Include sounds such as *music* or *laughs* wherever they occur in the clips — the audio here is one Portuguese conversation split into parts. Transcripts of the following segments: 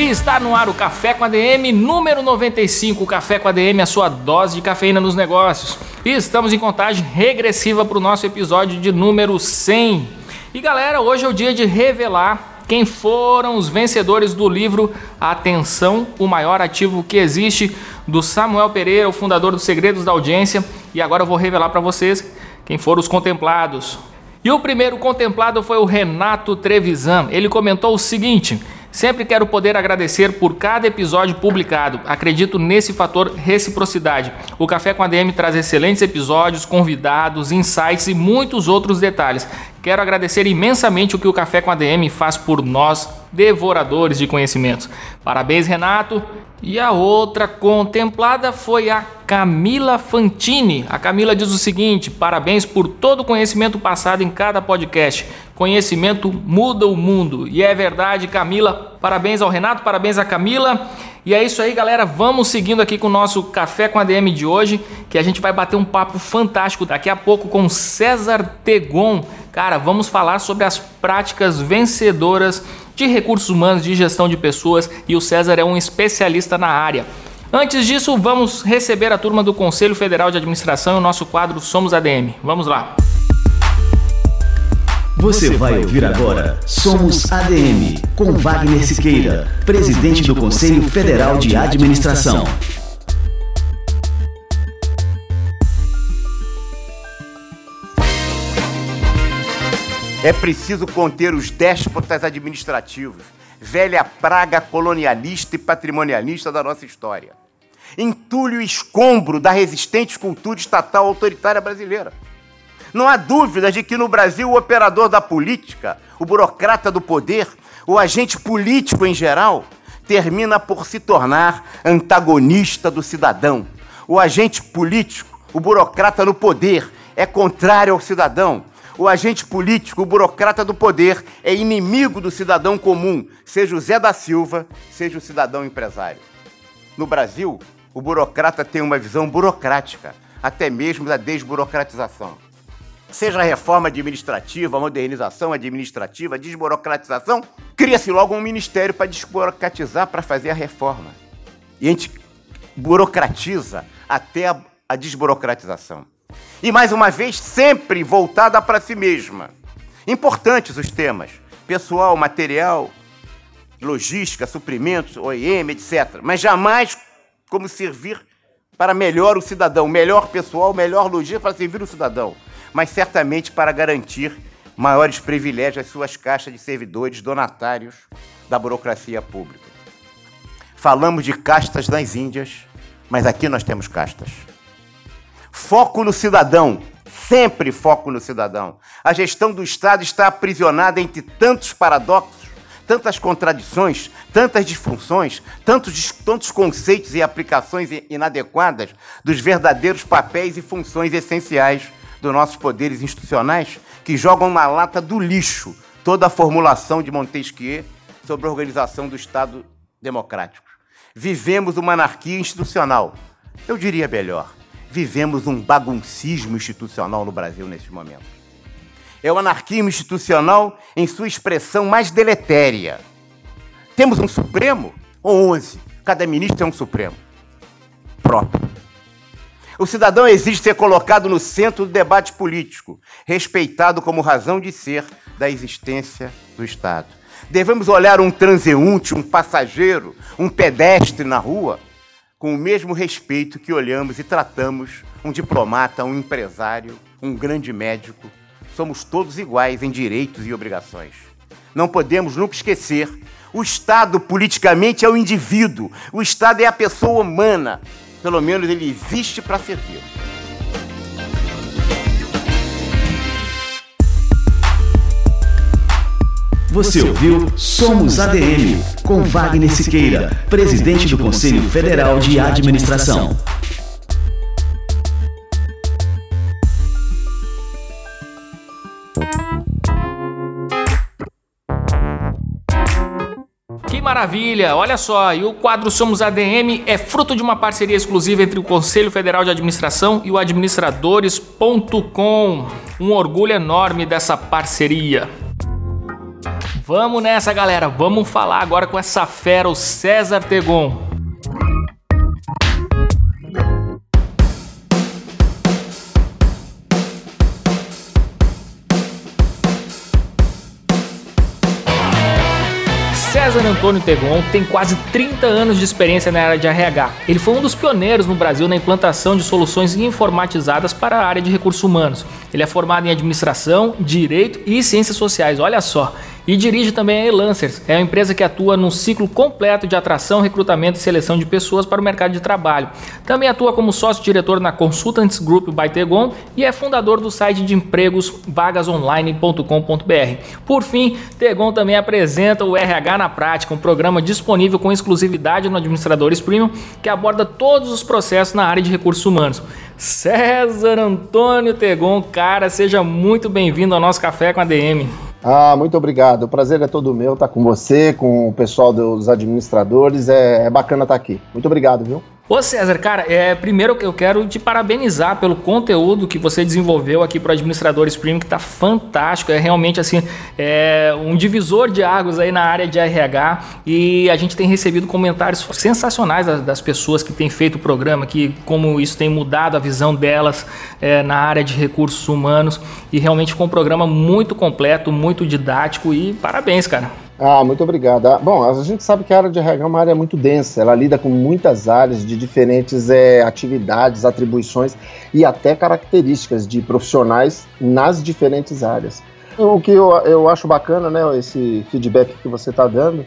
E está no ar o Café com ADM número 95, Café com ADM, a sua dose de cafeína nos negócios. E estamos em contagem regressiva para o nosso episódio de número 100. E galera, hoje é o dia de revelar quem foram os vencedores do livro Atenção, o maior ativo que existe, do Samuel Pereira, o fundador dos Segredos da Audiência. E agora eu vou revelar para vocês quem foram os contemplados. E o primeiro contemplado foi o Renato Trevisan. Ele comentou o seguinte. Sempre quero poder agradecer por cada episódio publicado. Acredito nesse fator reciprocidade. O Café com a DM traz excelentes episódios, convidados, insights e muitos outros detalhes. Quero agradecer imensamente o que o Café com a DM faz por nós, devoradores de conhecimentos. Parabéns, Renato. E a outra contemplada foi a Camila Fantini. A Camila diz o seguinte: parabéns por todo o conhecimento passado em cada podcast. Conhecimento muda o mundo. E é verdade, Camila. Parabéns ao Renato, parabéns à Camila. E é isso aí, galera. Vamos seguindo aqui com o nosso Café com a DM de hoje, que a gente vai bater um papo fantástico daqui a pouco com César Tegon. Cara, vamos falar sobre as práticas vencedoras de recursos humanos, de gestão de pessoas, e o César é um especialista na área. Antes disso, vamos receber a turma do Conselho Federal de Administração e o nosso quadro Somos ADM. Vamos lá. Você vai ouvir agora Somos ADM, com Wagner Siqueira, presidente do Conselho Federal de Administração. É preciso conter os déspotas administrativos, velha praga colonialista e patrimonialista da nossa história. Entulhe o escombro da resistente cultura estatal autoritária brasileira. Não há dúvida de que no Brasil o operador da política, o burocrata do poder, o agente político em geral, termina por se tornar antagonista do cidadão. O agente político, o burocrata no poder, é contrário ao cidadão o agente político, o burocrata do poder, é inimigo do cidadão comum, seja o Zé da Silva, seja o cidadão empresário. No Brasil, o burocrata tem uma visão burocrática, até mesmo da desburocratização. Seja reforma administrativa, modernização administrativa, desburocratização, cria-se logo um ministério para desburocratizar, para fazer a reforma. E a gente burocratiza até a, a desburocratização. E mais uma vez, sempre voltada para si mesma. Importantes os temas: pessoal, material, logística, suprimentos, OEM, etc. Mas jamais como servir para melhor o cidadão, melhor pessoal, melhor logística para servir o cidadão, mas certamente para garantir maiores privilégios às suas caixas de servidores donatários da burocracia pública. Falamos de castas nas Índias, mas aqui nós temos castas. Foco no cidadão. Sempre foco no cidadão. A gestão do Estado está aprisionada entre tantos paradoxos, tantas contradições, tantas disfunções, tantos, tantos conceitos e aplicações inadequadas dos verdadeiros papéis e funções essenciais dos nossos poderes institucionais que jogam na lata do lixo toda a formulação de Montesquieu sobre a organização do Estado democrático. Vivemos uma anarquia institucional. Eu diria melhor vivemos um baguncismo institucional no Brasil neste momento. É o anarquismo institucional em sua expressão mais deletéria. Temos um Supremo ou 11. Cada ministro é um Supremo próprio. O cidadão exige ser colocado no centro do debate político, respeitado como razão de ser da existência do Estado. Devemos olhar um transeunte, um passageiro, um pedestre na rua com o mesmo respeito que olhamos e tratamos um diplomata, um empresário, um grande médico. Somos todos iguais em direitos e obrigações. Não podemos nunca esquecer: o Estado politicamente é o indivíduo, o Estado é a pessoa humana. Pelo menos ele existe para servir. Você ouviu Somos ADM com Wagner Siqueira, presidente do Conselho Federal de Administração. Maravilha! Olha só, e o quadro Somos ADM é fruto de uma parceria exclusiva entre o Conselho Federal de Administração e o administradores.com. Um orgulho enorme dessa parceria. Vamos nessa, galera. Vamos falar agora com essa fera, o César Tegon. César Antônio Tegon tem quase 30 anos de experiência na área de RH. Ele foi um dos pioneiros no Brasil na implantação de soluções informatizadas para a área de recursos humanos. Ele é formado em administração, direito e ciências sociais. Olha só, e dirige também a Elancers, é uma empresa que atua num ciclo completo de atração, recrutamento e seleção de pessoas para o mercado de trabalho. Também atua como sócio-diretor na Consultants Group by Tegon e é fundador do site de empregos vagasonline.com.br. Por fim, Tegon também apresenta o RH na prática, um programa disponível com exclusividade no Administradores Premium que aborda todos os processos na área de recursos humanos. César Antônio Tegon, cara, seja muito bem-vindo ao nosso Café com a DM. Ah, muito obrigado. O prazer é todo meu estar com você, com o pessoal dos administradores. É, é bacana estar aqui. Muito obrigado, viu? Ô César, cara, é, primeiro eu quero te parabenizar pelo conteúdo que você desenvolveu aqui para o Administradores Premium, que está fantástico, é realmente assim, é um divisor de águas aí na área de RH e a gente tem recebido comentários sensacionais das, das pessoas que têm feito o programa, que como isso tem mudado a visão delas é, na área de recursos humanos. E realmente ficou um programa muito completo, muito didático. E parabéns, cara. Ah, muito obrigado. Ah, bom, a gente sabe que a área de RH é uma área muito densa, ela lida com muitas áreas de diferentes é, atividades, atribuições e até características de profissionais nas diferentes áreas. O que eu, eu acho bacana, né, esse feedback que você está dando,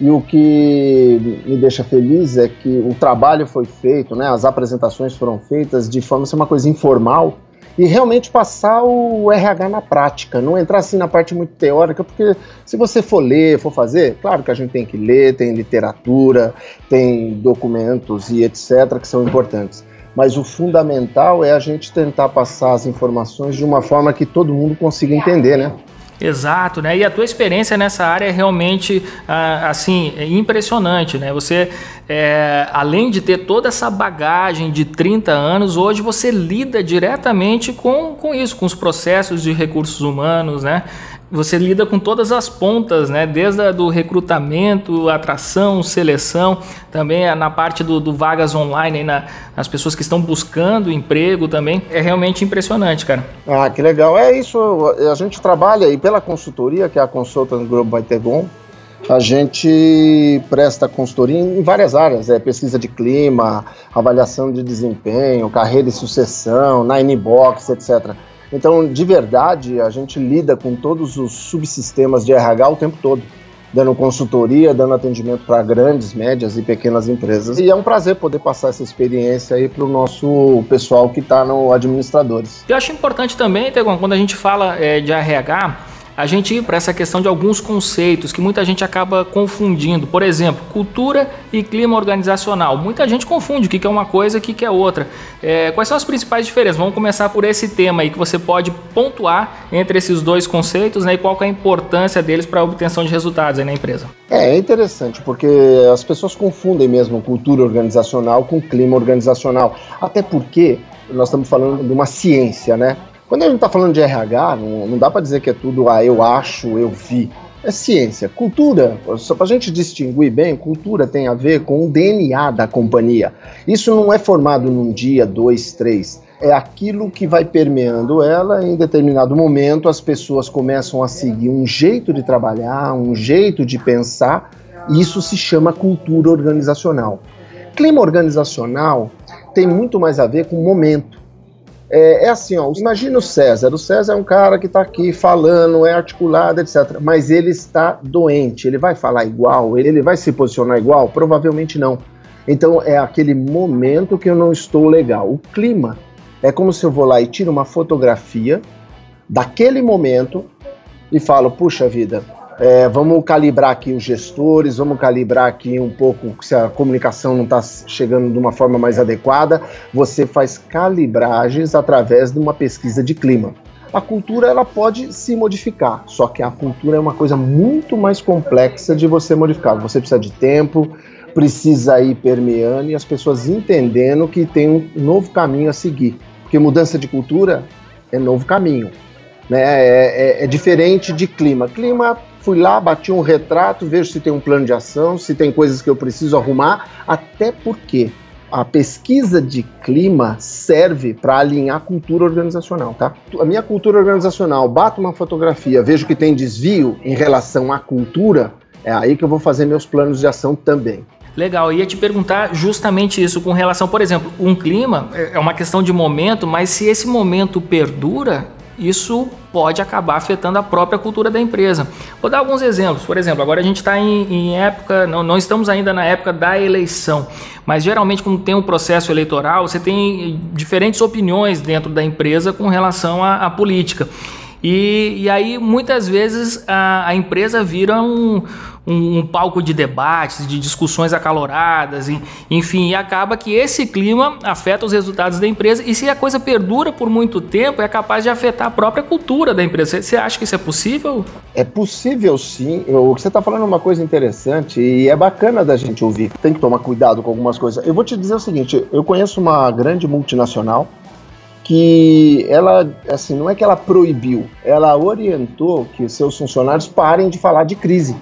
e o que me deixa feliz é que o trabalho foi feito, né, as apresentações foram feitas de forma a ser uma coisa informal, e realmente passar o RH na prática, não entrar assim na parte muito teórica, porque se você for ler, for fazer, claro que a gente tem que ler, tem literatura, tem documentos e etc. que são importantes. Mas o fundamental é a gente tentar passar as informações de uma forma que todo mundo consiga entender, né? Exato, né? E a tua experiência nessa área é realmente ah, assim impressionante, né? Você, é, além de ter toda essa bagagem de 30 anos, hoje você lida diretamente com, com isso, com os processos de recursos humanos, né? Você lida com todas as pontas, né? Desde a, do recrutamento, atração, seleção, também na parte do, do vagas online, na, nas pessoas que estão buscando emprego também. É realmente impressionante, cara. Ah, que legal. É isso, a gente trabalha pela consultoria, que é a Consultant Group by Tegon, a gente presta consultoria em várias áreas, é pesquisa de clima, avaliação de desempenho, carreira e sucessão, nine box, etc. Então, de verdade, a gente lida com todos os subsistemas de RH o tempo todo, dando consultoria, dando atendimento para grandes, médias e pequenas empresas. E é um prazer poder passar essa experiência aí para o nosso pessoal que está no Administradores. Eu acho importante também, Tegon, quando a gente fala é, de RH, a gente ir para essa questão de alguns conceitos que muita gente acaba confundindo. Por exemplo, cultura e clima organizacional. Muita gente confunde o que é uma coisa e o que é outra. É, quais são as principais diferenças? Vamos começar por esse tema aí que você pode pontuar entre esses dois conceitos né, e qual é a importância deles para a obtenção de resultados na empresa. É, é interessante porque as pessoas confundem mesmo cultura organizacional com clima organizacional. Até porque nós estamos falando de uma ciência, né? Quando a gente está falando de RH, não, não dá para dizer que é tudo ah, eu acho, eu vi. É ciência. Cultura, só para a gente distinguir bem, cultura tem a ver com o DNA da companhia. Isso não é formado num dia, dois, três. É aquilo que vai permeando ela. Em determinado momento, as pessoas começam a seguir um jeito de trabalhar, um jeito de pensar. E isso se chama cultura organizacional. Clima organizacional tem muito mais a ver com momento. É, é, assim, ó, imagina o César. O César é um cara que está aqui falando, é articulado, etc. Mas ele está doente. Ele vai falar igual? Ele, vai se posicionar igual? Provavelmente não. Então é aquele momento que eu não estou legal. O clima é como se eu vou lá e tiro uma fotografia daquele momento e falo, puxa vida, é, vamos calibrar aqui os gestores, vamos calibrar aqui um pouco se a comunicação não está chegando de uma forma mais adequada. Você faz calibragens através de uma pesquisa de clima. A cultura ela pode se modificar, só que a cultura é uma coisa muito mais complexa de você modificar. Você precisa de tempo, precisa ir permeando e as pessoas entendendo que tem um novo caminho a seguir. Porque mudança de cultura é novo caminho. Né? É, é, é diferente de clima. Clima fui lá, bati um retrato, vejo se tem um plano de ação, se tem coisas que eu preciso arrumar, até porque a pesquisa de clima serve para alinhar a cultura organizacional, tá? A minha cultura organizacional, bato uma fotografia, vejo que tem desvio em relação à cultura, é aí que eu vou fazer meus planos de ação também. Legal, eu ia te perguntar justamente isso com relação, por exemplo, um clima é uma questão de momento, mas se esse momento perdura, isso pode acabar afetando a própria cultura da empresa. Vou dar alguns exemplos. Por exemplo, agora a gente está em, em, época, não, não estamos ainda na época da eleição, mas geralmente, quando tem um processo eleitoral, você tem diferentes opiniões dentro da empresa com relação à, à política. E, e, aí, muitas vezes, a, a empresa vira um um, um, palco de debates, de discussões acaloradas, enfim, e acaba que esse clima afeta os resultados da empresa e se a coisa perdura por muito tempo, é capaz de afetar a própria cultura da empresa. Você acha que isso é possível? É possível sim. O que você está falando é uma coisa interessante e é bacana da gente ouvir. Tem que tomar cuidado com algumas coisas. Eu vou te dizer o seguinte: eu conheço uma grande multinacional que ela, assim, não é que ela proibiu, ela orientou que seus funcionários parem de falar de crise.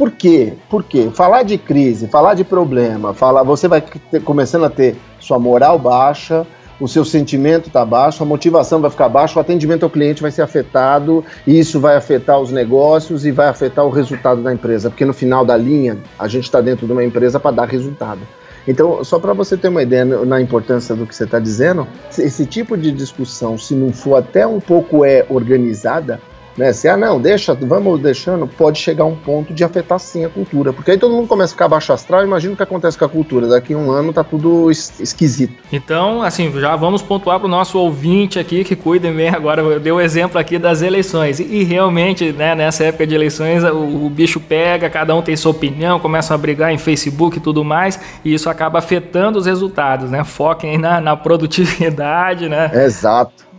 Por quê? Por quê? Falar de crise, falar de problema, falar, você vai ter, começando a ter sua moral baixa, o seu sentimento está baixo, a motivação vai ficar baixa, o atendimento ao cliente vai ser afetado, e isso vai afetar os negócios e vai afetar o resultado da empresa, porque no final da linha a gente está dentro de uma empresa para dar resultado. Então, só para você ter uma ideia na importância do que você está dizendo, esse tipo de discussão, se não for até um pouco é organizada, né? Se, ah, não, deixa, vamos deixando, pode chegar um ponto de afetar sim a cultura. Porque aí todo mundo começa a ficar baixo astral, imagina o que acontece com a cultura. Daqui a um ano tá tudo esquisito. Então, assim, já vamos pontuar para o nosso ouvinte aqui que cuida bem agora. Deu o exemplo aqui das eleições. E, realmente, né, nessa época de eleições, o, o, bicho pega, cada um tem sua opinião, começam a brigar em Facebook e tudo mais, e isso acaba afetando os resultados, né? Foquem na, na produtividade, né? Exato.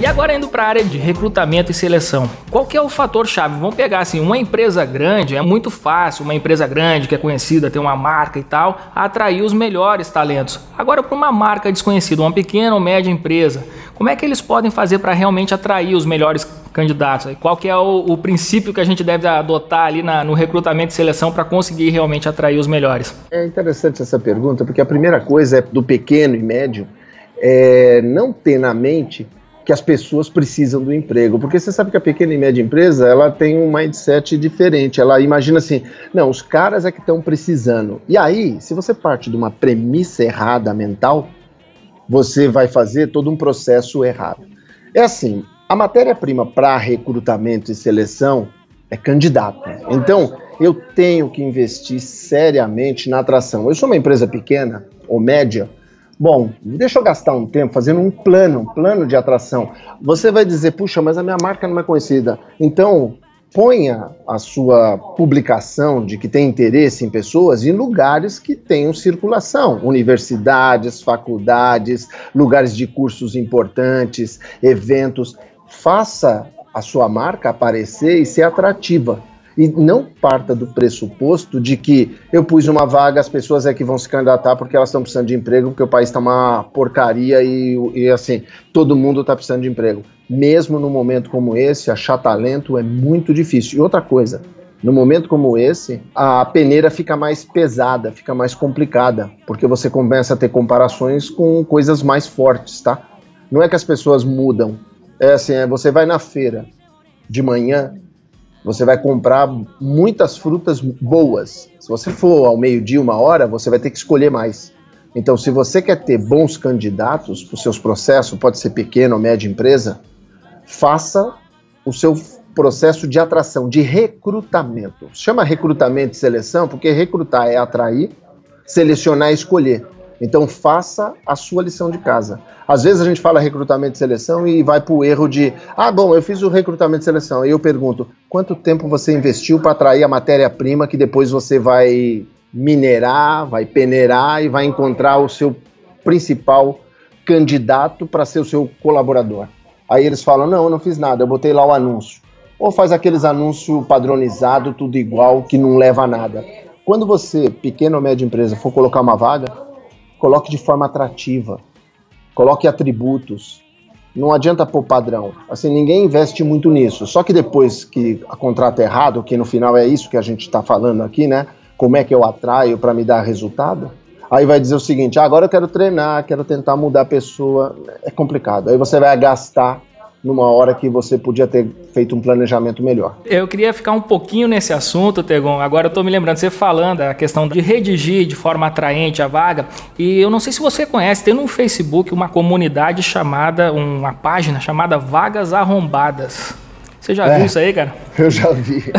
E agora indo para a área de recrutamento e seleção. Qual que é o fator chave? Vamos pegar assim, uma empresa grande, é muito fácil, uma empresa grande que é conhecida, tem uma marca e tal, atrair os melhores talentos. Agora para uma marca desconhecida, uma pequena ou média empresa, como é que eles podem fazer para realmente atrair os melhores candidatos? Qual que é o, o, princípio que a gente deve adotar ali na, no recrutamento e seleção para conseguir realmente atrair os melhores? É interessante essa pergunta, porque a primeira coisa é do pequeno e médio é não ter na mente que as pessoas precisam do emprego, porque você sabe que a pequena e média empresa ela tem um mindset diferente. Ela imagina assim, não, os caras é que estão precisando. E aí, se você parte de uma premissa errada mental, você vai fazer todo um processo errado. É assim, a matéria-prima para recrutamento e seleção é candidato. Então, eu tenho que investir seriamente na atração. Eu sou uma empresa pequena ou média, Bom, deixa eu gastar um tempo fazendo um plano, um plano de atração. Você vai dizer, puxa, mas a minha marca não é conhecida. Então, ponha a sua publicação de que tem interesse em pessoas em lugares que tenham circulação, universidades, faculdades, lugares de cursos importantes, eventos. Faça a sua marca aparecer e ser atrativa. E não parta do pressuposto de que eu pus uma vaga, as pessoas é que vão se candidatar porque elas estão precisando de emprego, porque o país está uma porcaria e, e assim, todo mundo está precisando de emprego. Mesmo num momento como esse, achar talento é muito difícil. E outra coisa, no momento como esse, a peneira fica mais pesada, fica mais complicada, porque você começa a ter comparações com coisas mais fortes, tá? Não é que as pessoas mudam. É assim, é, você vai na feira de manhã, você vai comprar muitas frutas boas. Se você for ao meio-dia, uma hora, você vai ter que escolher mais. Então, se você quer ter bons candidatos para os seus processos, pode ser pequena ou média empresa, faça o seu processo de atração, de recrutamento. Chama recrutamento e seleção porque recrutar é atrair, selecionar é escolher. Então faça a sua lição de casa. Às vezes a gente fala recrutamento e seleção e vai para o erro de, ah, bom, eu fiz o recrutamento e seleção. E eu pergunto, quanto tempo você investiu para atrair a matéria-prima que depois você vai minerar, vai peneirar e vai encontrar o seu principal candidato para ser o seu colaborador? Aí eles falam, não, eu não fiz nada, eu botei lá o anúncio. Ou faz aqueles anúncios padronizados, tudo igual, que não leva a nada. Quando você, pequena ou média empresa, for colocar uma vaga, coloque de forma atrativa, coloque atributos. Não adianta pôr padrão. Assim, ninguém investe muito nisso. Só que depois que a contrata errado, que no final é isso que a gente está falando aqui, né? Como é que eu atraio para me dar resultado? Aí vai dizer o seguinte: ah, agora eu quero treinar, quero tentar mudar a pessoa. É complicado. Aí você vai gastar numa hora que você podia ter feito um planejamento melhor. Eu queria ficar um pouquinho nesse assunto, Tegon. Agora eu estou me lembrando, você falando a questão de redigir de forma atraente a vaga, e eu não sei se você conhece, tem no Facebook uma comunidade chamada, uma página chamada Vagas Arrombadas. Você já é, viu isso aí, cara? *laughs* Eu já vi.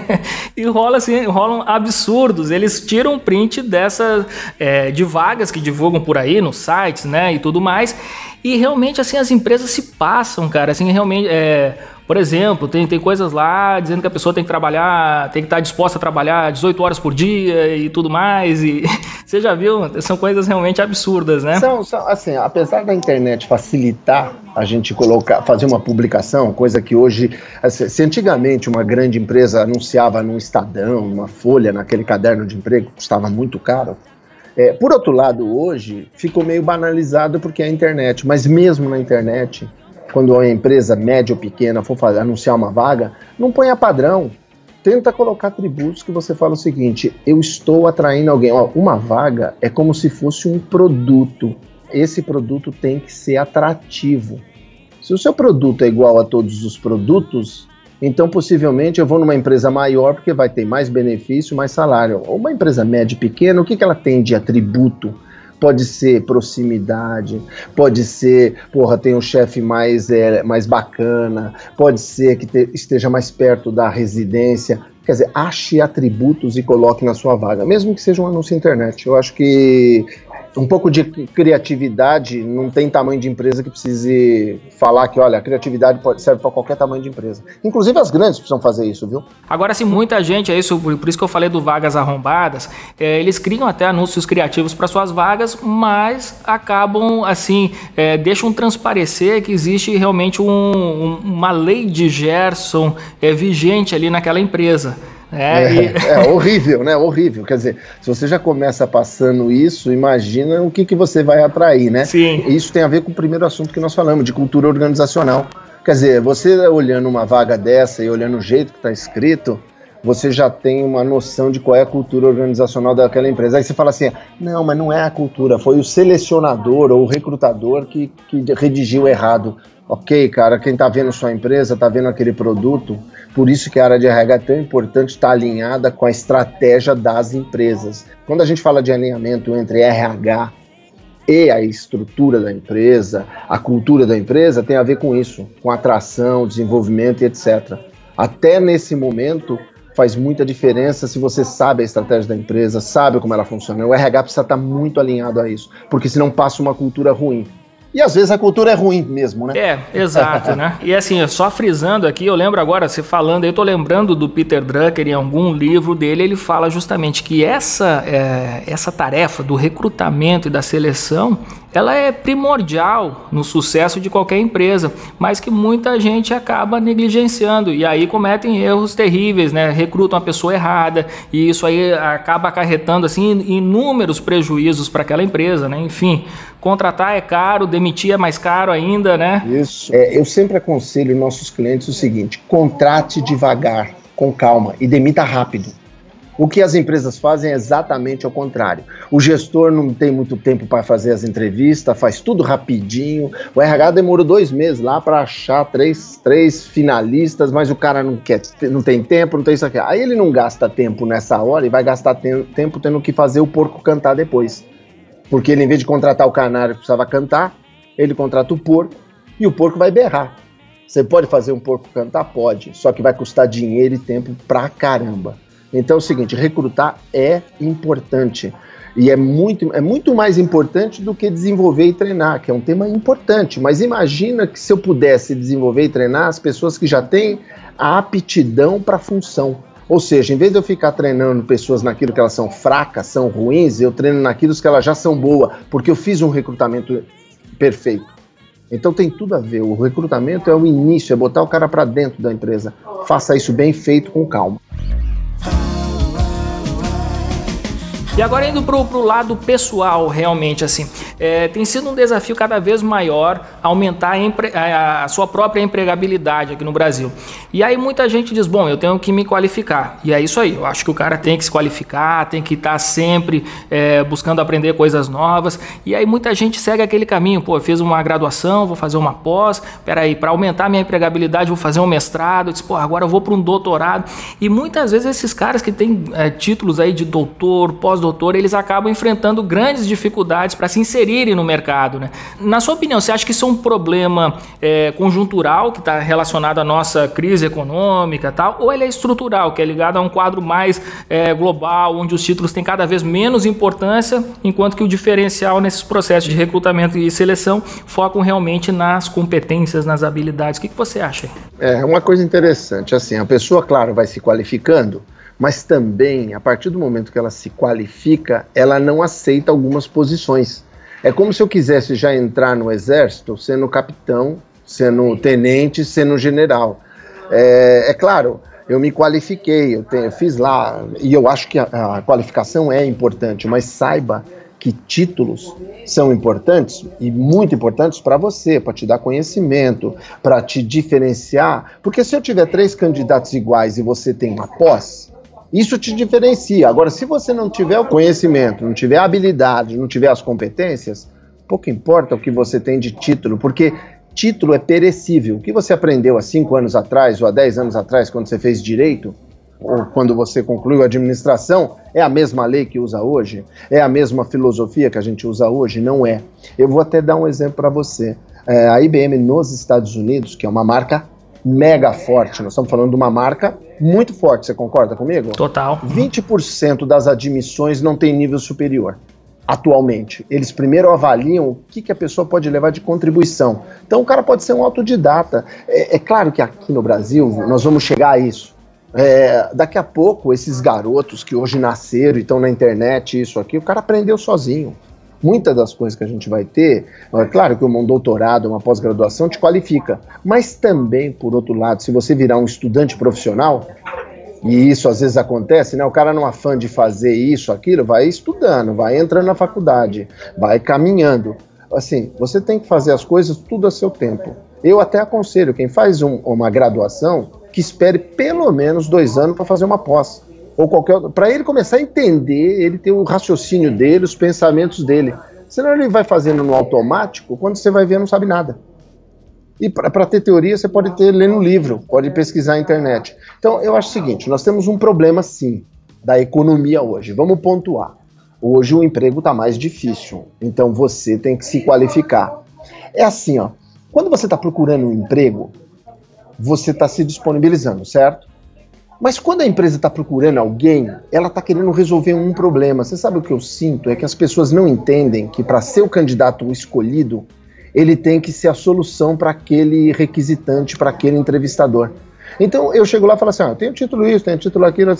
*laughs* e rola assim, rolam absurdos. Eles tiram print dessa é, de vagas que divulgam por aí nos sites, né, e tudo mais. E realmente assim as empresas se passam, cara. Assim realmente é por exemplo, tem, tem coisas lá dizendo que a pessoa tem que trabalhar, tem que estar disposta a trabalhar 18 horas por dia e tudo mais. E *laughs* você já viu? São coisas realmente absurdas, né? São, são assim, apesar da internet facilitar a gente colocar, fazer uma publicação, coisa que hoje, assim, se antigamente uma grande empresa anunciava num Estadão, numa folha, naquele caderno de emprego, custava muito caro. É, por outro lado, hoje ficou meio banalizado porque é a internet, mas mesmo na internet, quando uma empresa média ou pequena for fazer, anunciar uma vaga, não ponha padrão. Tenta colocar atributos que você fala o seguinte: eu estou atraindo alguém. Ó, uma vaga é como se fosse um produto. Esse produto tem que ser atrativo. Se o seu produto é igual a todos os produtos, então possivelmente eu vou numa empresa maior porque vai ter mais benefício, mais salário. Ou uma empresa média e pequena, o que, que ela tem de atributo? Pode ser proximidade, pode ser, porra, tem um chefe mais, é, mais bacana, pode ser que te, esteja mais perto da residência. Quer dizer, ache atributos e coloque na sua vaga, mesmo que seja um anúncio internet. Eu acho que um pouco de criatividade não tem tamanho de empresa que precise falar que, olha, a criatividade pode, serve para qualquer tamanho de empresa. Inclusive as grandes precisam fazer isso, viu? Agora, se muita gente, é isso, por isso que eu falei do vagas arrombadas, é, eles criam até anúncios criativos para suas vagas, mas acabam, assim, é, deixam transparecer que existe realmente um, um, uma lei de Gerson é, vigente ali naquela empresa. É, é, e... é, horrível, né? Horrível. Quer dizer, se você já começa passando isso, imagina o que, que você vai atrair, né? Sim. Isso tem a ver com o primeiro assunto que nós falamos, de cultura organizacional. Quer dizer, você olhando uma vaga dessa e olhando o jeito que está escrito, você já tem uma noção de qual é a cultura organizacional daquela empresa. Aí você fala assim: não, mas não é a cultura, foi o selecionador ou o recrutador que, que redigiu errado. Ok, cara, quem está vendo sua empresa, está vendo aquele produto, por isso que a área de RH é tão importante estar tá alinhada com a estratégia das empresas. Quando a gente fala de alinhamento entre RH e a estrutura da empresa, a cultura da empresa, tem a ver com isso, com atração, desenvolvimento e etc. Até nesse momento, faz muita diferença se você sabe a estratégia da empresa, sabe como ela funciona. O RH precisa estar muito alinhado a isso, porque senão passa uma cultura ruim. E às vezes a cultura é ruim mesmo, né? É, exato, né? *laughs* E assim, só frisando aqui, eu lembro agora, você falando, eu tô lembrando do Peter Drucker em algum livro dele, ele fala justamente que essa, é, essa tarefa do recrutamento e da seleção, ela é primordial no sucesso de qualquer empresa, mas que muita gente acaba negligenciando e aí cometem erros terríveis, né? Recrutam a pessoa errada e isso aí acaba acarretando assim inúmeros prejuízos para aquela empresa, né? Enfim, contratar é caro, demitir é mais caro ainda, né? Isso. É, eu sempre aconselho nossos clientes o seguinte: contrate devagar, com calma e demita rápido. O que as empresas fazem é exatamente ao contrário. O gestor não tem muito tempo para fazer as entrevistas, faz tudo rapidinho. O RH demorou dois meses lá para achar três, três finalistas, mas o cara não quer, não tem tempo, não tem isso aqui. Aí ele não gasta tempo nessa hora e vai gastar tempo tendo que fazer o porco cantar depois. Porque ele, em vez de contratar o canário que precisava cantar, ele contrata o porco e o porco vai berrar. Você pode fazer um porco cantar? Pode, só que vai custar dinheiro e tempo pra caramba. Então é o seguinte, recrutar é importante. E é muito, é muito mais importante do que desenvolver e treinar, que é um tema importante. Mas imagina que se eu pudesse desenvolver e treinar as pessoas que já têm a aptidão para a função. Ou seja, em vez de eu ficar treinando pessoas naquilo que elas são fracas, são ruins, eu treino naquilo que elas já são boas, porque eu fiz um recrutamento perfeito. Então tem tudo a ver. O recrutamento é o início, é botar o cara para dentro da empresa. Faça isso bem feito, com calma. E agora indo pro, pro lado pessoal, realmente, assim, é, tem sido um desafio cada vez maior aumentar a, a, sua própria empregabilidade aqui no Brasil. E aí muita gente diz, bom, eu tenho que me qualificar. E é isso aí, eu acho que o cara tem que se qualificar, tem que estar tá sempre é, buscando aprender coisas novas. E aí muita gente segue aquele caminho, pô, eu fiz uma graduação, vou fazer uma pós, peraí, para aumentar minha empregabilidade, vou fazer um mestrado, eu disse, pô, agora eu vou para um doutorado. E muitas vezes esses caras que têm é, títulos aí de doutor, pós-doutor, doutor, eles acabam enfrentando grandes dificuldades para se inserirem no mercado. Né? Na sua opinião, você acha que isso é um problema é, conjuntural que está relacionado à nossa crise econômica tal, ou ele é estrutural, que é ligado a um quadro mais é, global, onde os títulos têm cada vez menos importância, enquanto que o diferencial nesses processos de recrutamento e seleção focam realmente nas competências, nas habilidades. O que, que você acha? É uma coisa interessante, assim, a pessoa, claro, vai se qualificando, mas também, a partir do momento que ela se qualifica, ela não aceita algumas posições. É como se eu quisesse já entrar no exército sendo capitão, sendo tenente, sendo general. É, é claro, eu me qualifiquei, eu, tenho, eu, fiz lá, e eu acho que a, a qualificação é importante, mas saiba que títulos são importantes e muito importantes para você, para te dar conhecimento, para te diferenciar. Porque se eu tiver três candidatos iguais e você tem uma pós, isso te diferencia. Agora, se você não tiver o conhecimento, não tiver a habilidade, não tiver as competências, pouco importa o que você tem de título, porque título é perecível. O que você aprendeu há cinco anos atrás ou há dez anos atrás, quando você fez direito, ou quando você concluiu a administração, é a mesma lei que usa hoje? É a mesma filosofia que a gente usa hoje? Não é. Eu vou até dar um exemplo para você. É, a IBM nos Estados Unidos, que é uma marca mega forte, nós estamos falando de uma marca muito forte, você concorda comigo? Total. 20% das admissões não tem nível superior atualmente. Eles primeiro avaliam o que, que a pessoa pode levar de contribuição. Então o cara pode ser um autodidata. É, é claro que aqui no Brasil nós vamos chegar a isso. É, daqui a pouco, esses garotos que hoje nasceram e estão na internet, isso aqui, o cara aprendeu sozinho. Muitas das coisas que a gente vai ter, é claro que um doutorado, uma pós-graduação te qualifica, mas também, por outro lado, se você virar um estudante profissional, e isso às vezes acontece, né? O cara não afã de fazer isso, aquilo, vai estudando, vai entrando na faculdade, vai caminhando. Assim, você tem que fazer as coisas tudo a seu tempo. Eu até aconselho quem faz um, uma graduação que espere pelo menos dois anos para fazer uma pós ou qualquer para ele começar a entender, ele ter o raciocínio dele, os pensamentos dele. Senão ele vai fazendo no automático, quando você vai ver não sabe nada. E para ter teoria, você pode ter lendo livro, pode pesquisar na internet. Então, eu acho o seguinte: nós temos um problema sim da economia hoje. Vamos pontuar. Hoje o emprego está mais difícil, então você tem que se qualificar. É assim, ó. Quando você está procurando um emprego, você está se disponibilizando, certo? Mas quando a empresa está procurando alguém, ela está querendo resolver um problema. Você sabe o que eu sinto? É que as pessoas não entendem que para ser o candidato escolhido, ele tem que ser a solução para aquele requisitante, para aquele entrevistador. Então eu chego lá e falo assim: ah, tenho título isso, tenho título aquilo.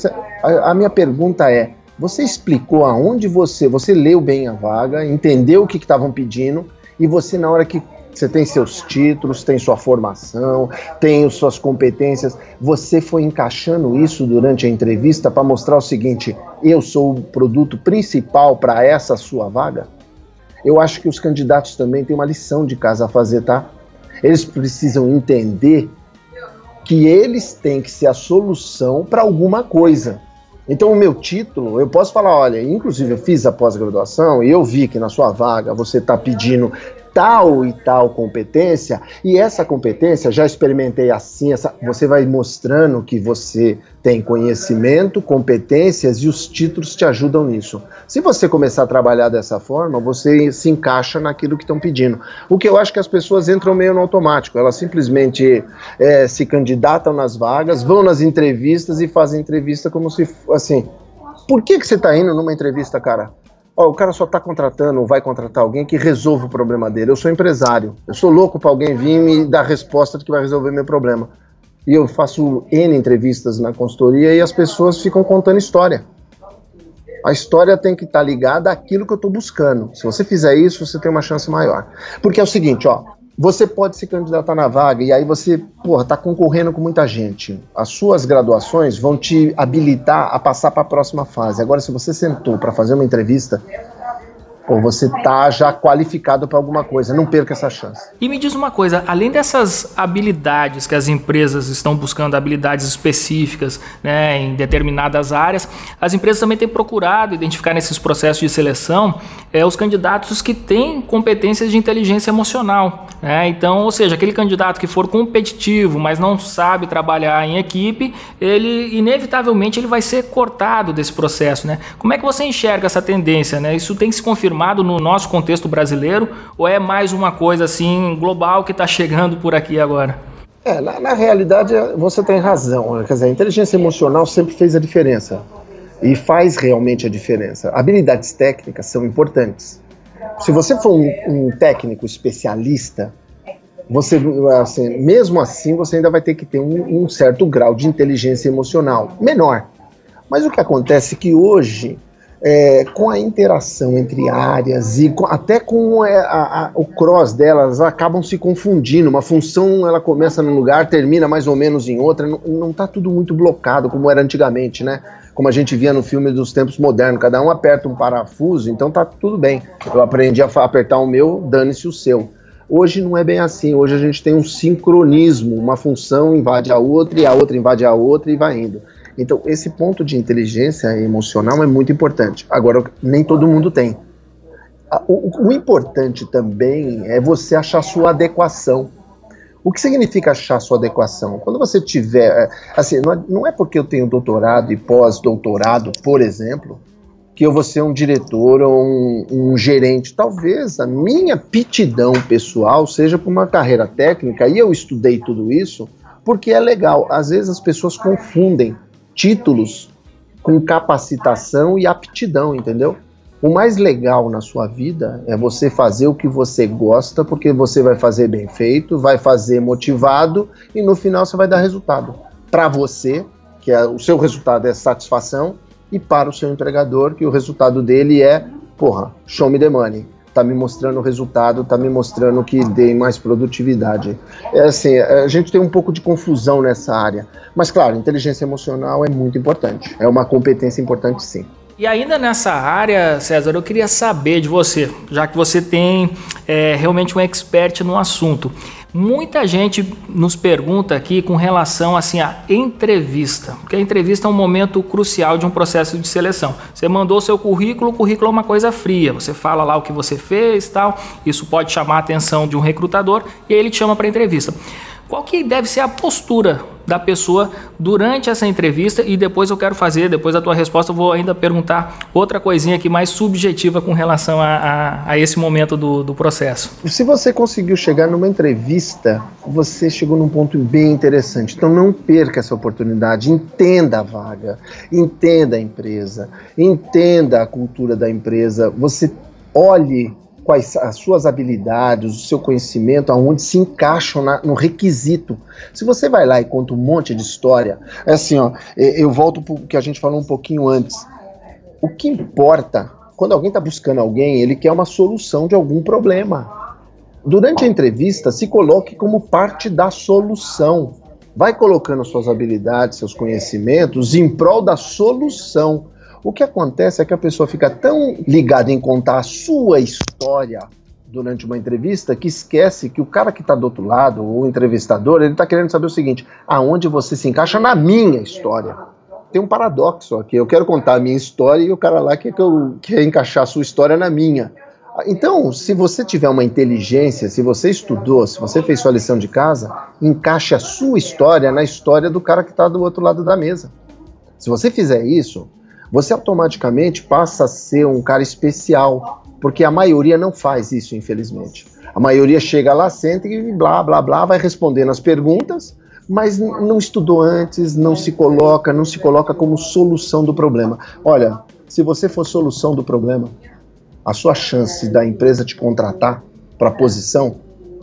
A, a minha pergunta é: você explicou aonde você, você leu bem a vaga, entendeu o que estavam pedindo, e você, na hora que você tem seus títulos, tem sua formação, tem suas competências. Você foi encaixando isso durante a entrevista para mostrar o seguinte: eu sou o produto principal para essa sua vaga? Eu acho que os candidatos também têm uma lição de casa a fazer, tá? Eles precisam entender que eles têm que ser a solução para alguma coisa. Então, o meu título, eu posso falar: olha, inclusive eu fiz a pós-graduação e eu vi que na sua vaga você está pedindo tal e tal competência, e essa competência, já experimentei assim, essa, você vai mostrando que você tem conhecimento, competências e os títulos te ajudam nisso. Se você começar a trabalhar dessa forma, você se encaixa naquilo que estão pedindo. O que eu acho que as pessoas entram meio no automático, elas simplesmente é, se candidatam nas vagas, vão nas entrevistas e fazem entrevista como se, assim, por que, que você está indo numa entrevista, cara? Ó, o cara só está contratando ou vai contratar alguém que resolva o problema dele. Eu sou empresário. Eu sou louco para alguém vir me dar resposta de que vai resolver meu problema. E eu faço N entrevistas na consultoria e as pessoas ficam contando história. A história tem que estar tá ligada àquilo que eu estou buscando. Se você fizer isso, você tem uma chance maior. Porque é o seguinte, ó, você pode se candidatar na vaga e aí você, porra, tá concorrendo com muita gente. As suas graduações vão te habilitar a passar para a próxima fase. Agora, se você sentou para fazer uma entrevista, ou você tá já qualificado para alguma coisa. Não perca essa chance. E me diz uma coisa, além dessas habilidades que as empresas estão buscando, habilidades específicas né, em determinadas áreas, as empresas também têm procurado identificar nesses processos de seleção é, os candidatos que têm competências de inteligência emocional. Né? Então, ou seja, aquele candidato que for competitivo, mas não sabe trabalhar em equipe, ele inevitavelmente ele vai ser cortado desse processo. Né? Como é que você enxerga essa tendência? Né? Isso tem que se confirmar confirmado no nosso contexto brasileiro ou é mais uma coisa assim global que está chegando por aqui agora? É, na, na, realidade você tem razão. Quer dizer, a inteligência emocional sempre fez a diferença e faz realmente a diferença. Habilidades técnicas são importantes. Se você for um, um técnico especialista, você, assim, mesmo assim, você ainda vai ter que ter um, um certo grau de inteligência emocional menor. Mas o que acontece é que hoje é, com a interação entre áreas e com, até com é, a, a, o cross delas, acabam se confundindo. Uma função ela começa num lugar, termina mais ou menos em outra. Não está tudo muito blocado como era antigamente, né? Como a gente via no filme dos tempos modernos, cada um aperta um parafuso, então tá tudo bem. Eu aprendi a apertar o meu, dane-se o seu. Hoje não é bem assim. Hoje a gente tem um sincronismo, uma função invade a outra e a outra invade a outra e vai indo. Então, esse ponto de inteligência emocional é muito importante. Agora, nem todo mundo tem. O, o, importante também é você achar sua adequação. O que significa achar sua adequação? Quando você tiver. É, assim, não é, não é porque eu tenho doutorado e pós-doutorado, por exemplo, que eu vou ser um diretor ou um, um gerente. Talvez a minha aptidão pessoal seja para uma carreira técnica e eu estudei tudo isso porque é legal. Às vezes as pessoas confundem títulos com capacitação e aptidão, entendeu? O mais legal na sua vida é você fazer o que você gosta, porque você vai fazer bem feito, vai fazer motivado e no final você vai dar resultado. Para você, que é, o seu resultado é satisfação, e para o seu empregador, que o resultado dele é, porra, show me the money está me mostrando o resultado, está me mostrando que dei mais produtividade. É assim, a gente tem um pouco de confusão nessa área. Mas, claro, inteligência emocional é muito importante. É uma competência importante, sim. E ainda nessa área, César, eu queria saber de você, já que você tem é, realmente um expert no assunto. Muita gente nos pergunta aqui com relação assim à entrevista, porque a entrevista é um momento crucial de um processo de seleção. Você mandou seu currículo, o currículo é uma coisa fria. Você fala lá o que você fez, tal. Isso pode chamar a atenção de um recrutador e aí ele te chama para entrevista. Qual que deve ser a postura da pessoa durante essa entrevista e depois eu quero fazer, depois da tua resposta eu vou ainda perguntar outra coisinha aqui mais subjetiva com relação a, a, a esse momento do, do processo. Se você conseguiu chegar numa entrevista, você chegou num ponto bem interessante. Então não perca essa oportunidade, entenda a vaga, entenda a empresa, entenda a cultura da empresa, você olhe quais as suas habilidades, o seu conhecimento, aonde se encaixam na, no requisito. Se você vai lá e conta um monte de história, é assim, ó, eu volto para o que a gente falou um pouquinho antes. O que importa, quando alguém está buscando alguém, ele quer uma solução de algum problema. Durante a entrevista, se coloque como parte da solução. Vai colocando suas habilidades, seus conhecimentos em prol da solução o que acontece é que a pessoa fica tão ligada em contar a sua história durante uma entrevista que esquece que o cara que está do outro lado, o entrevistador, ele está querendo saber o seguinte: aonde você se encaixa na minha história. Tem um paradoxo aqui. Eu quero contar a minha história e o cara lá quer, que eu, quer encaixar a sua história na minha. Então, se você tiver uma inteligência, se você estudou, se você fez sua lição de casa, encaixe a sua história na história do cara que está do outro lado da mesa. Se você fizer isso, você automaticamente passa a ser um cara especial, porque a maioria não faz isso, infelizmente. A maioria chega lá, senta e blá, blá, blá, vai respondendo as perguntas, mas não estudou antes, não se coloca, não se coloca como solução do problema. Olha, se você for solução do problema, a sua chance da empresa te contratar para a posição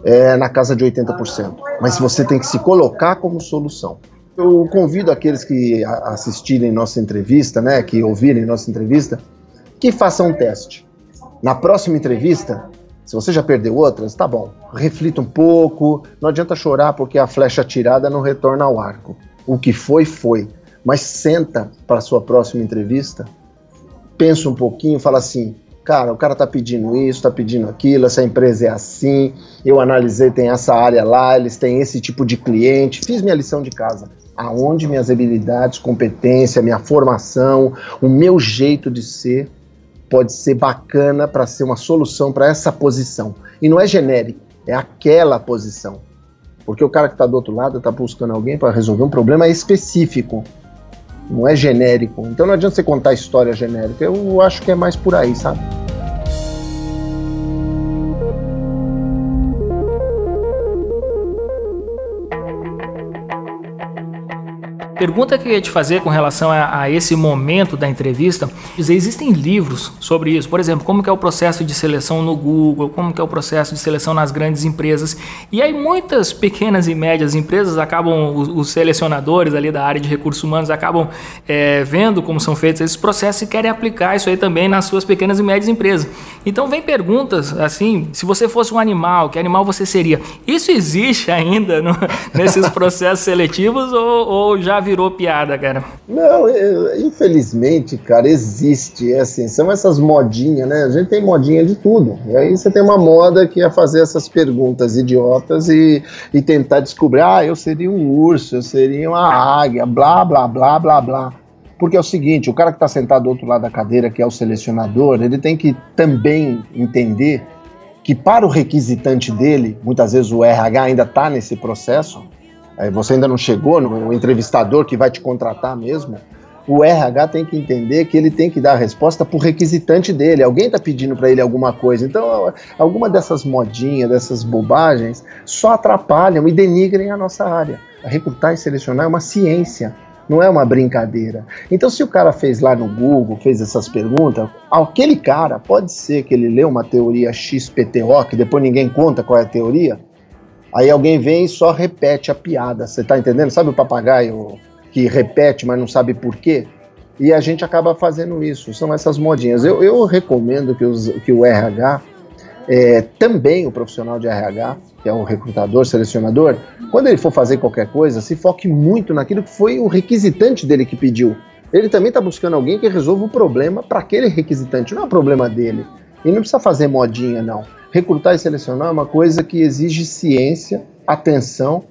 é na casa de 80%. Mas você tem que se colocar como solução. Eu convido aqueles que assistirem nossa entrevista, né, que ouvirem nossa entrevista, que façam um teste. Na próxima entrevista, se você já perdeu outras, tá bom. Reflita um pouco. Não adianta chorar porque a flecha atirada não retorna ao arco. O que foi, foi. Mas senta para sua próxima entrevista, pensa um pouquinho, fala assim: cara, o cara tá pedindo isso, tá pedindo aquilo, essa empresa é assim, eu analisei, tem essa área lá, eles têm esse tipo de cliente, fiz minha lição de casa. Aonde minhas habilidades, competência, minha formação, o meu jeito de ser pode ser bacana para ser uma solução para essa posição. E não é genérico, é aquela posição. Porque o cara que está do outro lado está buscando alguém para resolver um problema específico não é genérico. Então não adianta você contar história genérica. Eu acho que é mais por aí, sabe? Pergunta que eu ia te fazer com relação a, a, esse momento da entrevista, existem livros sobre isso, por exemplo, como que é o processo de seleção no Google, como que é o processo de seleção nas grandes empresas, e aí muitas pequenas e médias empresas acabam, os, os selecionadores ali da área de recursos humanos acabam é, vendo como são feitos esses processos e querem aplicar isso aí também nas suas pequenas e médias empresas. Então vem perguntas assim, se você fosse um animal, que animal você seria? Isso existe ainda no, *laughs* nesses processos seletivos ou, ou já virou virou piada, cara. Não, infelizmente, cara, existe. É assim, são essas modinhas, né? A gente tem modinha de tudo. E aí você tem uma moda que é fazer essas perguntas idiotas e, e tentar descobrir, ah, eu seria um urso, eu seria uma águia, blá, blá, blá, blá, blá. Porque é o seguinte, o cara que está sentado do outro lado da cadeira, que é o selecionador, ele tem que também entender que para o requisitante dele, muitas vezes o RH ainda está nesse processo, você ainda não chegou no entrevistador que vai te contratar mesmo, o RH tem que entender que ele tem que dar a resposta para o requisitante dele. Alguém está pedindo para ele alguma coisa. Então, alguma dessas modinhas, dessas bobagens, só atrapalham e denigrem a nossa área. Recrutar e selecionar é uma ciência, não é uma brincadeira. Então, se o cara fez lá no Google, fez essas perguntas, aquele cara pode ser que ele leu uma teoria XPTO, que depois ninguém conta qual é a teoria, Aí alguém vem e só repete a piada. Você tá entendendo? Sabe o papagaio que repete, mas não sabe por quê? E a gente acaba fazendo isso. São essas modinhas. Eu, eu recomendo que, os, que o RH, é, também o profissional de RH, que é o recrutador, selecionador, quando ele for fazer qualquer coisa, se foque muito naquilo que foi o requisitante dele que pediu. Ele também está buscando alguém que resolva o problema para aquele requisitante, não é o problema dele. E não precisa fazer modinha, não recrutar e selecionar é uma coisa que exige ciência, atenção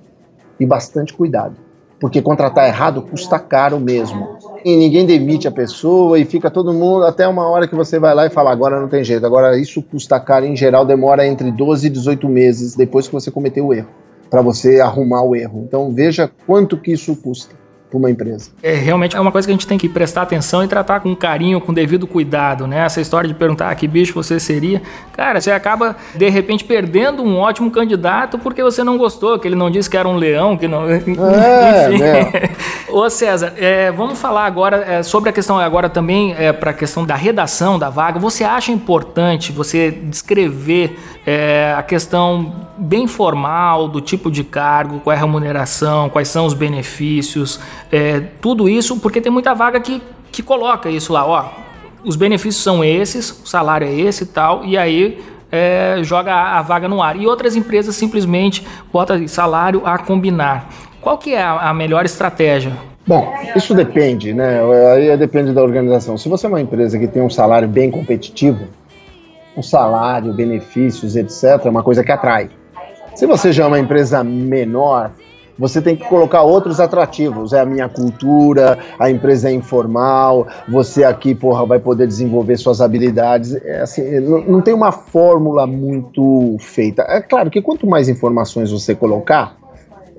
e bastante cuidado. Porque contratar errado custa caro mesmo. E ninguém demite a pessoa e fica todo mundo até uma hora que você vai lá e fala: agora não tem jeito. Agora isso custa caro, em geral demora entre 12 e 18 meses depois que você cometeu o erro, para você arrumar o erro. Então veja quanto que isso custa para uma empresa. É realmente é uma coisa que a gente tem que prestar atenção e tratar com carinho, com devido cuidado, né? Essa história de perguntar ah, que bicho você seria, cara, você acaba de repente perdendo um ótimo candidato porque você não gostou, que ele não disse que era um leão, que não. É, *laughs* Enfim. É. *laughs* Ô César, é, vamos falar agora é, sobre a questão agora também é, para a questão da redação da vaga. Você acha importante você descrever é, a questão bem formal do tipo de cargo, qual é a remuneração, quais são os benefícios, é, tudo isso, porque tem muita vaga que, que coloca isso lá, ó, os benefícios são esses, o salário é esse e tal, e aí é, joga a, a, vaga no ar. E outras empresas simplesmente botam salário a combinar. Qual que é a, a melhor estratégia? Bom, isso depende, né? Aí depende da organização. Se você é uma empresa que tem um salário bem competitivo, o salário, benefícios, etc., é uma coisa que atrai. Se você já é uma empresa menor, você tem que colocar outros atrativos. É a minha cultura, a empresa é informal, você aqui, porra, vai poder desenvolver suas habilidades. É assim, não, não tem uma fórmula muito feita. É claro que quanto mais informações você colocar,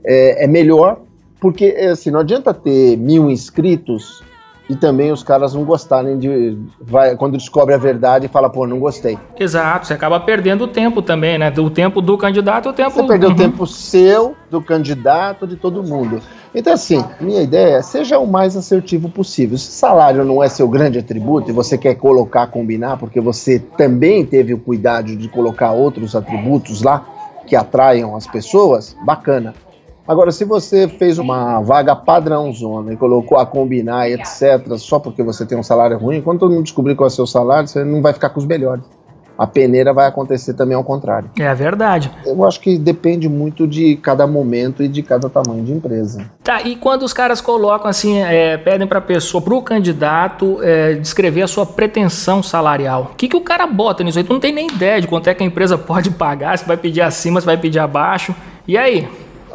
é, é melhor, porque assim, não adianta ter mil inscritos e também os caras não gostarem de. Vai, quando descobre a verdade, fala, pô, não gostei. Exato, você acaba perdendo o tempo também, né? O tempo do candidato o tempo. Você perdeu o tempo seu, do candidato, de todo mundo. Então, assim, minha ideia é seja o mais assertivo possível. Se salário não é seu grande atributo e você quer colocar, combinar, porque você também teve o cuidado de colocar outros atributos lá que atraiam as pessoas, bacana. Agora, se você fez uma vaga padrão zona e colocou a combinar e etc., só porque você tem um salário ruim, quando todo mundo descobrir qual é o seu salário, você não vai ficar com os melhores. A peneira vai acontecer também ao contrário. É verdade. Eu acho que depende muito de cada momento e de cada tamanho de empresa. Tá, e quando os caras colocam assim, é, pedem para a pessoa, para o candidato, é, descrever a sua pretensão salarial, o que, que o cara bota nisso aí? Tu não tem nem ideia de quanto é que a empresa *laughs* pode pagar, se vai pedir acima, se vai pedir abaixo. E aí?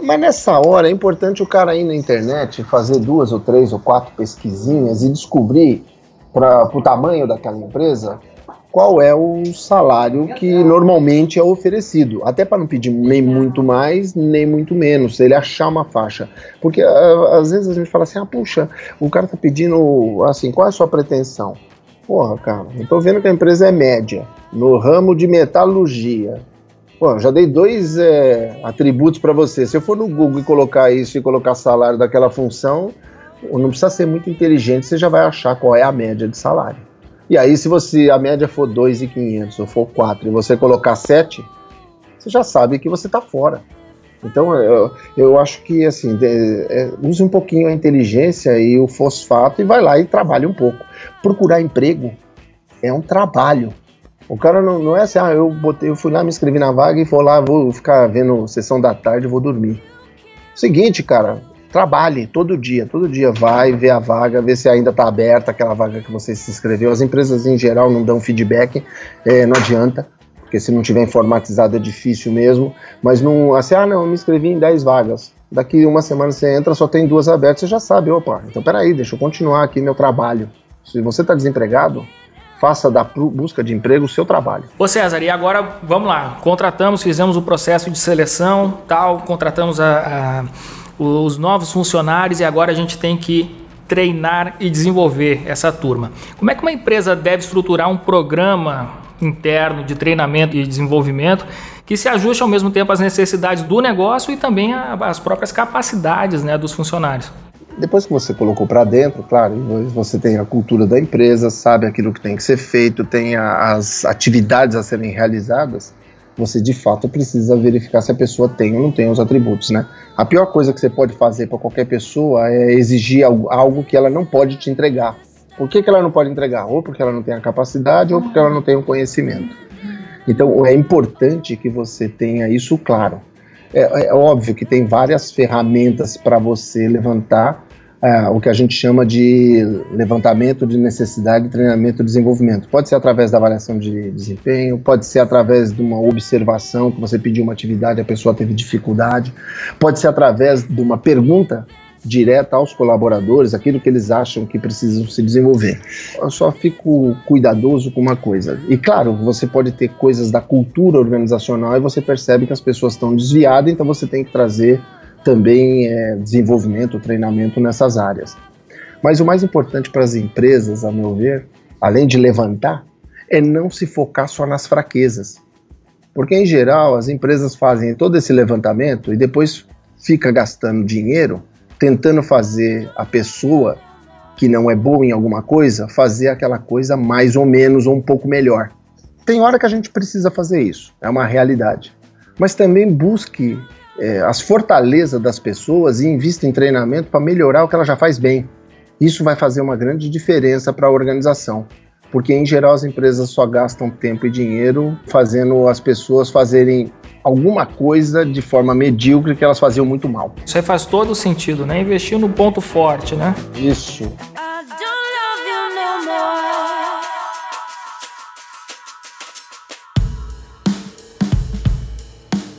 Mas nessa hora é importante o cara ir na internet, fazer duas ou três ou quatro pesquisinhas e descobrir para o tamanho daquela empresa qual é o salário que normalmente é oferecido. Até para não pedir nem muito mais, nem muito menos, ele achar uma faixa. Porque às vezes a gente fala assim: ah, puxa, o cara tá pedindo assim, qual é a sua pretensão? Porra, cara, eu vendo que a empresa é média no ramo de metalurgia. Pô, já dei dois é, atributos para você. Se eu for no Google e colocar isso e colocar salário daquela função, não precisa ser muito inteligente, você já vai achar qual é a média de salário. E aí, se você a média for 2,500 ou for 4 e você colocar 7, você já sabe que você está fora. Então, eu, eu acho que, assim, é, use um pouquinho a inteligência e o fosfato e vai lá e trabalhe um pouco. Procurar emprego é um trabalho. O cara não, não é assim, ah, eu, botei, eu fui lá, me inscrevi na vaga e vou lá, vou ficar vendo sessão da tarde vou dormir. Seguinte, cara, trabalhe todo dia, todo dia vai ver a vaga, ver se ainda está aberta aquela vaga que você se inscreveu. As empresas em geral não dão feedback, é, não adianta, porque se não tiver informatizado é difícil mesmo. Mas não, assim, ah, não, eu me inscrevi em 10 vagas. Daqui uma semana você entra, só tem duas abertas, você já sabe, opa, então peraí, deixa eu continuar aqui meu trabalho. Se você está desempregado, faça da busca de emprego o seu trabalho. Ô César, e agora vamos lá, contratamos, fizemos o processo de seleção, tal, contratamos a, a, os novos funcionários e agora a gente tem que treinar e desenvolver essa turma. Como é que uma empresa deve estruturar um programa interno de treinamento e desenvolvimento que se ajuste ao mesmo tempo às necessidades do negócio e também às próprias capacidades né, dos funcionários? Depois que você colocou para dentro, claro, você tem a cultura da empresa, sabe aquilo que tem que ser feito, tem a, as atividades a serem realizadas, você de fato precisa verificar se a pessoa tem ou não tem os atributos, né? A pior coisa que você pode fazer para qualquer pessoa é exigir algo, que ela não pode te entregar. Por que, que ela não pode entregar? Ou porque ela não tem a capacidade, ou porque ela não tem o conhecimento. Então é importante que você tenha isso claro. É, é óbvio que tem várias ferramentas para você levantar é, o que a gente chama de levantamento de necessidade, treinamento e desenvolvimento. Pode ser através da avaliação de desempenho, pode ser através de uma observação, que você pediu uma atividade, a pessoa teve dificuldade, pode ser através de uma pergunta direta aos colaboradores, aquilo que eles acham que precisam se desenvolver. Eu só fico cuidadoso com uma coisa. E claro, você pode ter coisas da cultura organizacional e você percebe que as pessoas estão desviadas, então você tem que trazer também é, desenvolvimento, treinamento nessas áreas. Mas o mais importante para as empresas, a meu ver, além de levantar, é não se focar só nas fraquezas. Porque, em geral, as empresas fazem todo esse levantamento e depois fica gastando dinheiro tentando fazer a pessoa que não é boa em alguma coisa fazer aquela coisa mais ou menos ou um pouco melhor. Tem hora que a gente precisa fazer isso, é uma realidade. Mas também busque é, as fortalezas das pessoas e invista em treinamento para melhorar o que ela já faz bem. Isso vai fazer uma grande diferença para a organização, porque em geral as empresas só gastam tempo e dinheiro fazendo as pessoas fazerem alguma coisa de forma medíocre que elas faziam muito mal. Isso aí faz todo sentido, né? Investir no ponto forte, né? Isso.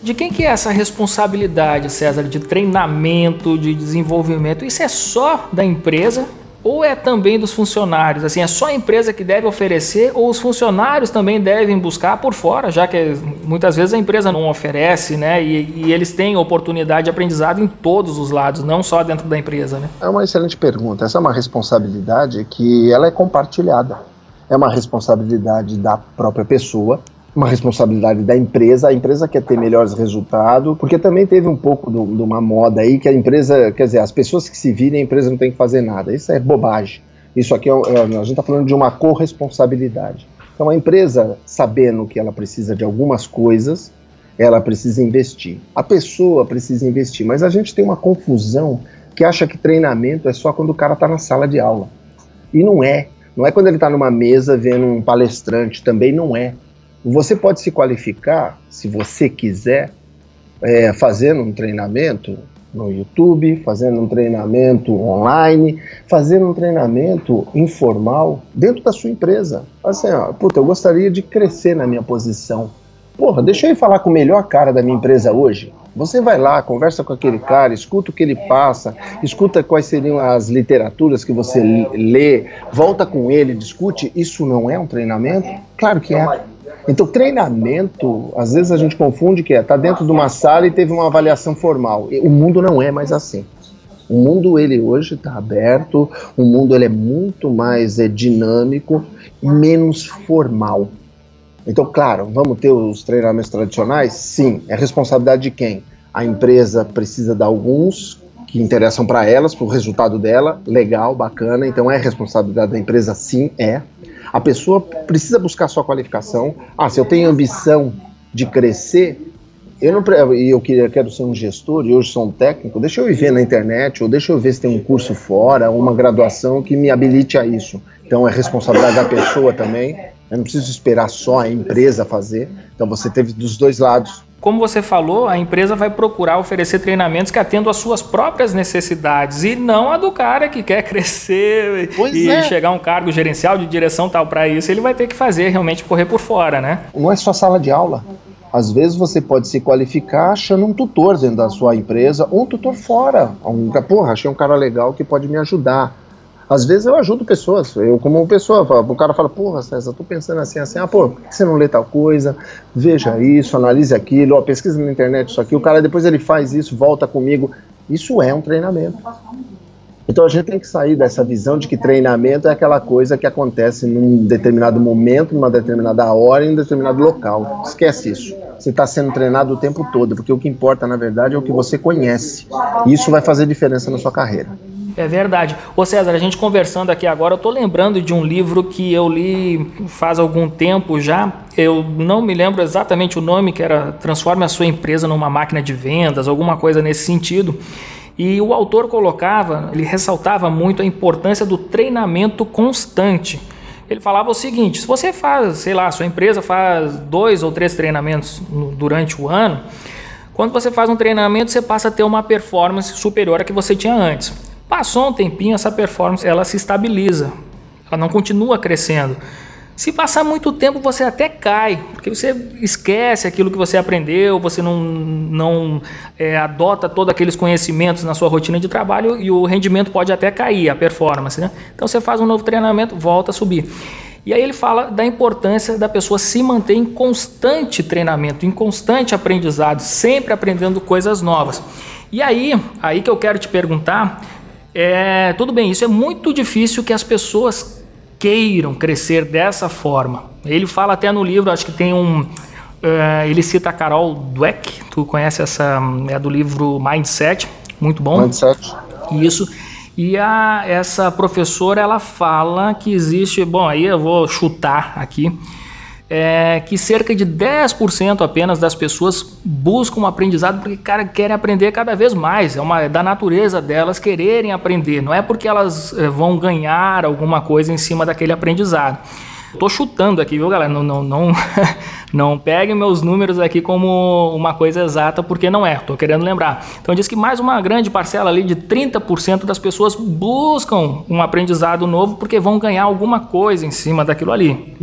De quem que é essa responsabilidade, César, de treinamento, de desenvolvimento? Isso é só da empresa ou é também dos funcionários? Assim, é só a empresa que deve oferecer ou os funcionários também devem buscar por fora, já que muitas vezes a empresa não oferece, né? E, e eles têm oportunidade de aprendizado em todos os lados, não só dentro da empresa, né? É uma excelente pergunta. Essa é uma responsabilidade que ela é compartilhada. É uma responsabilidade da própria pessoa, uma responsabilidade da empresa. A empresa quer ter melhores resultados, porque também teve um pouco de uma moda aí que a empresa, quer dizer, as pessoas que se virem, a empresa não tem que fazer nada. Isso é bobagem. Isso aqui é, é a gente está falando de uma corresponsabilidade. Então a empresa, sabendo que ela precisa de algumas coisas, ela precisa investir. A pessoa precisa investir, mas a gente tem uma confusão que acha que treinamento é só quando o cara está na sala de aula. E não é. Não é quando ele está numa mesa vendo um palestrante, também não é. Você pode se qualificar, se você quiser, é, fazendo um treinamento no YouTube, fazendo um treinamento online, fazendo um treinamento informal dentro da sua empresa. Assim, ó, puta, eu gostaria de crescer na minha posição. Porra, deixa eu ir falar com o melhor cara da minha empresa hoje. Você vai lá, conversa com aquele cara, escuta o que ele passa, escuta quais seriam as literaturas que você lê, volta com ele, discute. Isso não é um treinamento? Claro que é. Então, treinamento, às vezes a gente confunde que é tá dentro de uma sala e teve uma avaliação formal. O mundo não é mais assim. O mundo ele hoje está aberto, o mundo ele é muito mais é, dinâmico, menos formal. Então, claro, vamos ter os treinamentos tradicionais? Sim. É responsabilidade de quem? A empresa precisa dar alguns que interessam para elas, para o resultado dela, legal, bacana. Então, é responsabilidade da empresa? Sim, é. A pessoa precisa buscar sua qualificação. Ah, se eu tenho ambição de crescer, eu não e eu quero ser um gestor e hoje sou um técnico, deixa eu ver na internet, ou deixa eu ver se tem um curso fora, uma graduação que me habilite a isso. Então é responsabilidade da pessoa também. Eu não preciso esperar só a empresa fazer. Então você teve dos dois lados como você falou, a empresa vai procurar oferecer treinamentos que atendam às suas próprias necessidades e não a do cara que quer *laughs* crescer pois e é. chegar a um cargo gerencial de direção tal para isso. Ele vai ter que fazer realmente correr por fora, né? Não é só sala de aula. Às vezes você pode se qualificar achando um tutor dentro da sua empresa ou um tutor fora. Um, porra, achei um cara legal que pode me ajudar às vezes eu ajudo pessoas, eu como pessoa, o cara fala, porra, César, tô pensando assim, assim, ah, pô, por que você não lê tal coisa? Veja isso, analise aquilo, ó, pesquisa na internet isso aqui, o cara depois ele faz isso, volta comigo. Isso é um treinamento. Então a gente tem que sair dessa visão de que treinamento é aquela coisa que acontece num determinado momento, numa determinada hora, em um determinado local. Esquece isso. Você está sendo treinado o tempo todo, porque o que importa, na verdade, é o que você conhece. Isso vai fazer diferença na sua carreira. É verdade. Ô César, a gente conversando aqui agora, eu tô lembrando de um livro que eu li faz algum tempo já. Eu não me lembro exatamente o nome, que era Transforme a sua empresa numa máquina de vendas, alguma coisa nesse sentido. E o autor colocava, ele ressaltava muito a importância do treinamento constante. Ele falava o seguinte: se você faz, sei lá, sua empresa faz dois ou três treinamentos durante o ano, quando você faz um treinamento, você passa a ter uma performance superior à que você tinha antes. Passou um tempinho, essa performance ela se estabiliza, ela não continua crescendo. Se passar muito tempo, você até cai, porque você esquece aquilo que você aprendeu, você não, não é, adota todos aqueles conhecimentos na sua rotina de trabalho e o rendimento pode até cair, a performance. Né? Então você faz um novo treinamento, volta a subir. E aí ele fala da importância da pessoa se manter em constante treinamento, em constante aprendizado, sempre aprendendo coisas novas. E aí, aí que eu quero te perguntar é, tudo bem, isso é muito difícil que as pessoas queiram crescer dessa forma. Ele fala até no livro, acho que tem um. Uh, ele cita a Carol Dweck, tu conhece essa, é do livro Mindset, muito bom. Mindset. Isso. E a, essa professora ela fala que existe, bom, aí eu vou chutar aqui, é que cerca de 10% apenas das pessoas buscam um aprendizado porque cara, querem aprender cada vez mais. É uma é da natureza delas quererem aprender. Não é porque elas é, vão ganhar alguma coisa em cima daquele aprendizado. Tô chutando aqui, viu, galera? Não, não, não, *laughs* não peguem meus números aqui como uma coisa exata, porque não é. Tô querendo lembrar. Então diz que mais uma grande parcela ali de 30% das pessoas buscam um aprendizado novo porque vão ganhar alguma coisa em cima daquilo ali.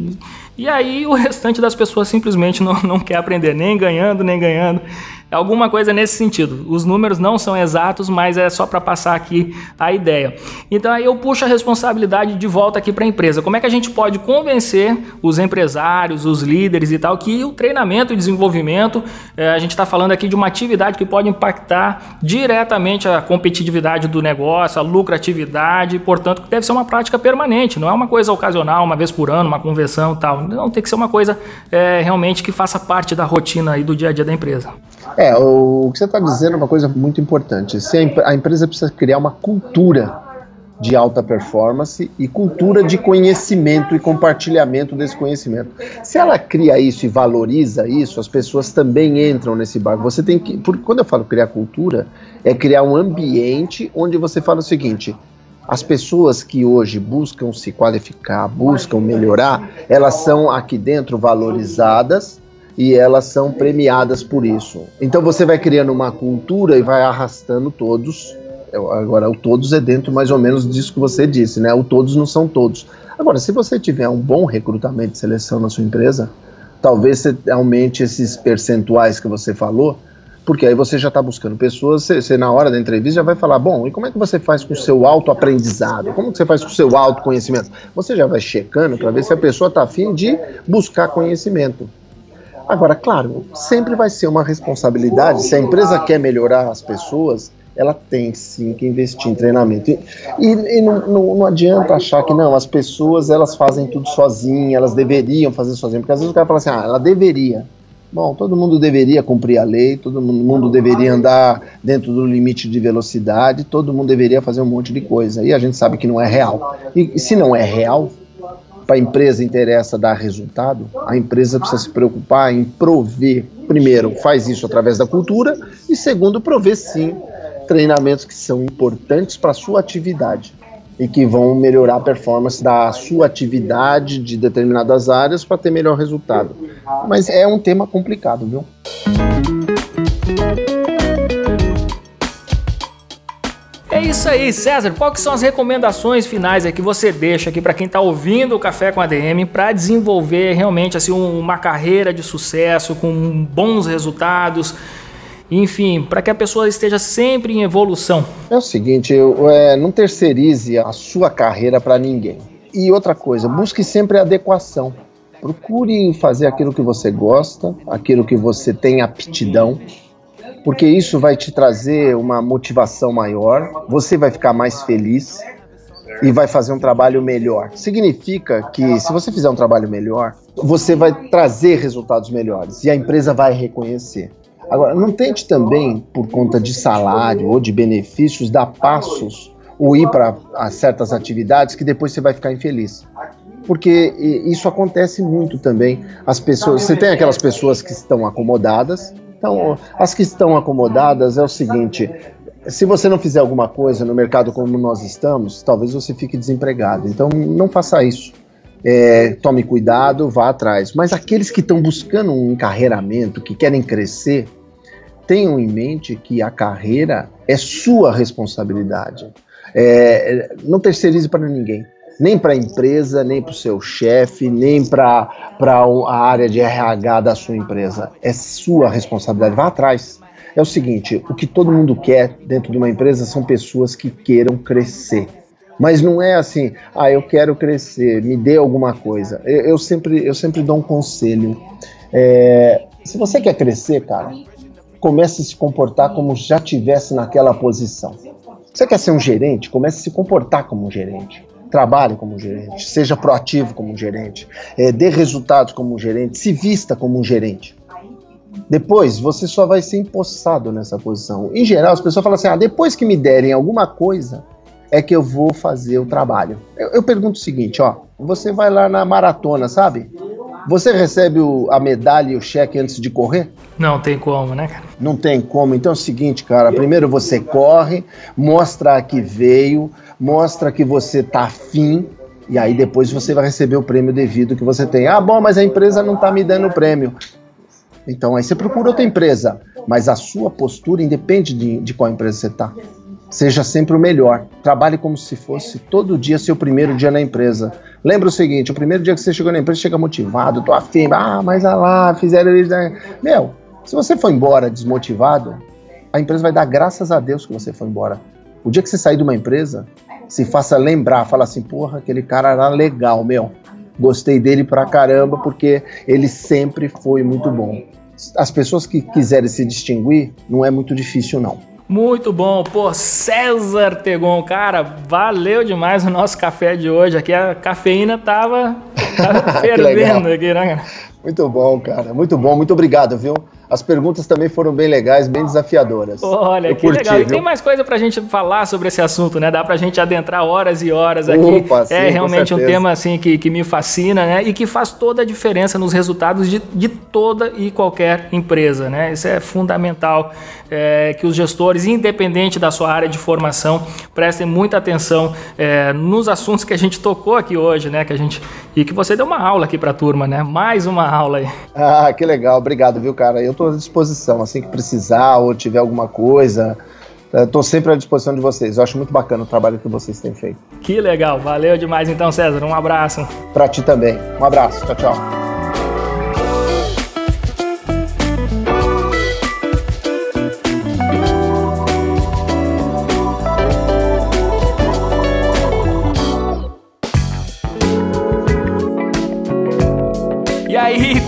E, aí o restante das pessoas simplesmente não, não quer aprender, nem ganhando, nem ganhando. Alguma coisa nesse sentido. Os números não são exatos, mas é só para passar aqui a ideia. Então aí eu puxo a responsabilidade de volta aqui para a empresa. Como é que a gente pode convencer os empresários, os líderes e tal, que o treinamento e desenvolvimento, é, a gente está falando aqui de uma atividade que pode impactar diretamente a competitividade do negócio, a lucratividade, portanto, deve ser uma prática permanente, não é uma coisa ocasional, uma vez por ano, uma convenção e tal. Não, tem que ser uma coisa é, realmente que faça parte da rotina e do dia a dia da empresa. É, o que você está dizendo é uma coisa muito importante. A, a empresa precisa criar uma cultura de alta performance e cultura de conhecimento e compartilhamento desse conhecimento. Se ela cria isso e valoriza isso, as pessoas também entram nesse barco. Você tem que, porque quando eu falo criar cultura, é criar um ambiente onde você fala o seguinte: as pessoas que hoje buscam se qualificar, buscam melhorar, elas são aqui dentro valorizadas e elas são premiadas por isso. Então você vai criando uma cultura e vai arrastando todos. Agora, o todos é dentro mais ou menos disso que você disse, né? O todos não são todos. Agora, se você tiver um bom recrutamento de seleção na sua empresa, talvez você aumente esses percentuais que você falou, porque aí você já está buscando pessoas, você, você, na hora da entrevista já vai falar, bom, e como é que você faz com o seu autoaprendizado? Como que você faz com o seu autoconhecimento? Você já vai checando para ver se a pessoa está afim de buscar conhecimento. Agora, claro, sempre vai ser uma responsabilidade. Se a empresa quer melhorar as pessoas, ela tem sim que investir em treinamento. E, e, e não, não, não, adianta achar que não, as pessoas elas fazem tudo sozinhas, elas deveriam fazer sozinhas, porque às vezes o cara fala assim, ah, ela deveria. Bom, todo mundo deveria cumprir a lei, todo mundo deveria andar dentro do limite de velocidade, todo mundo deveria fazer um monte de coisa. E a gente sabe que não é real. E, e se não é real, para a empresa interessa dar resultado, a empresa precisa se preocupar em prover, primeiro, faz isso através da cultura, e segundo, prover sim treinamentos que são importantes para a sua atividade e que vão melhorar a performance da sua atividade de determinadas áreas para ter melhor resultado. Mas é um tema complicado, viu? É isso aí, César. Que são as recomendações finais que você deixa aqui para quem está ouvindo o Café com ADM para desenvolver realmente assim uma carreira de sucesso com bons resultados? Enfim, para que a pessoa esteja sempre em evolução. É o seguinte, eu, é, não terceirize a sua carreira para ninguém. E outra coisa, busque sempre adequação. Procure fazer aquilo que você gosta, aquilo que você tem aptidão porque isso vai te trazer uma motivação maior, você vai ficar mais feliz e vai fazer um trabalho melhor. Significa que se você fizer um trabalho melhor, você vai trazer resultados melhores e a empresa vai reconhecer. Agora, não tente também, por conta de salário ou de benefícios, dar passos ou ir para certas atividades que depois você vai ficar infeliz. Porque isso acontece muito também. As pessoas, você tem aquelas pessoas que estão acomodadas então, as que estão acomodadas é o seguinte: se você não fizer alguma coisa no mercado como nós estamos, talvez você fique desempregado. Então, não faça isso. É, tome cuidado, vá atrás. Mas aqueles que estão buscando um encarreiramento, que querem crescer, tenham em mente que a carreira é sua responsabilidade. É, não terceirize para ninguém nem para a empresa, nem para o seu chefe, nem para a área de RH da sua empresa. É sua responsabilidade. Vá atrás. É o seguinte: o que todo mundo quer dentro de uma empresa são pessoas que queiram crescer. Mas não é assim, ah, eu quero crescer, me dê alguma coisa. Eu, eu sempre, eu sempre dou um conselho. É, se você quer crescer, cara, comece a se comportar como já tivesse naquela posição. Você quer ser um gerente? Comece a se comportar como um gerente trabalhe como gerente, seja proativo como gerente, é, dê resultados como gerente, se vista como um gerente. Depois você só vai ser empossado nessa posição. Em geral, as pessoas falam assim: ah, depois que me derem alguma coisa, é que eu vou fazer o trabalho. Eu, eu pergunto o seguinte: ó, você vai lá na maratona, sabe? Você recebe o, a medalha e o cheque antes de correr? Não tem como, né, cara? Não tem como. Então é o seguinte, cara. Primeiro você corre, mostra que veio, mostra que você tá afim, e aí depois você vai receber o prêmio devido que você tem. Ah, bom, mas a empresa não tá me dando o prêmio. Então aí você procura outra empresa. Mas a sua postura independe de, de qual empresa você tá. Seja sempre o melhor. Trabalhe como se fosse todo dia seu primeiro dia na empresa. Lembra o seguinte: o primeiro dia que você chegou na empresa, chega motivado, tô afim, ah, mas ah lá, fizeram isso. Né? Meu, Se você for embora desmotivado, a empresa vai dar graças a Deus que você foi embora. O dia que você sair de uma empresa, se faça lembrar, fala assim, porra, aquele cara era legal, meu. Gostei dele pra caramba porque ele sempre foi muito bom. As pessoas que quiserem se distinguir, não é muito difícil não. Muito bom, pô, César Tegon, cara, valeu demais o nosso café de hoje. Aqui a cafeína tava, tava *laughs* fervendo aqui, né, cara? Muito bom, cara, muito bom, muito obrigado, viu? As perguntas também foram bem legais, bem desafiadoras. Olha, Eu que curti, legal. E tem mais coisa pra gente falar sobre esse assunto, né? Dá pra gente adentrar horas e horas aqui. Opa, sim, é realmente um tema assim que, que me fascina, né? E que faz toda a diferença nos resultados de, de toda e qualquer empresa, né? Isso é fundamental é, que os gestores, independente da sua área de formação, prestem muita atenção é, nos assuntos que a gente tocou aqui hoje, né? Que a gente e que você deu uma aula aqui para a turma, né? Mais uma aula aí. Ah, que legal. Obrigado, viu, cara? Eu estou à disposição, assim que precisar ou tiver alguma coisa. Estou sempre à disposição de vocês. Eu acho muito bacana o trabalho que vocês têm feito. Que legal. Valeu demais então, César. Um abraço. Para ti também. Um abraço. Tchau, tchau.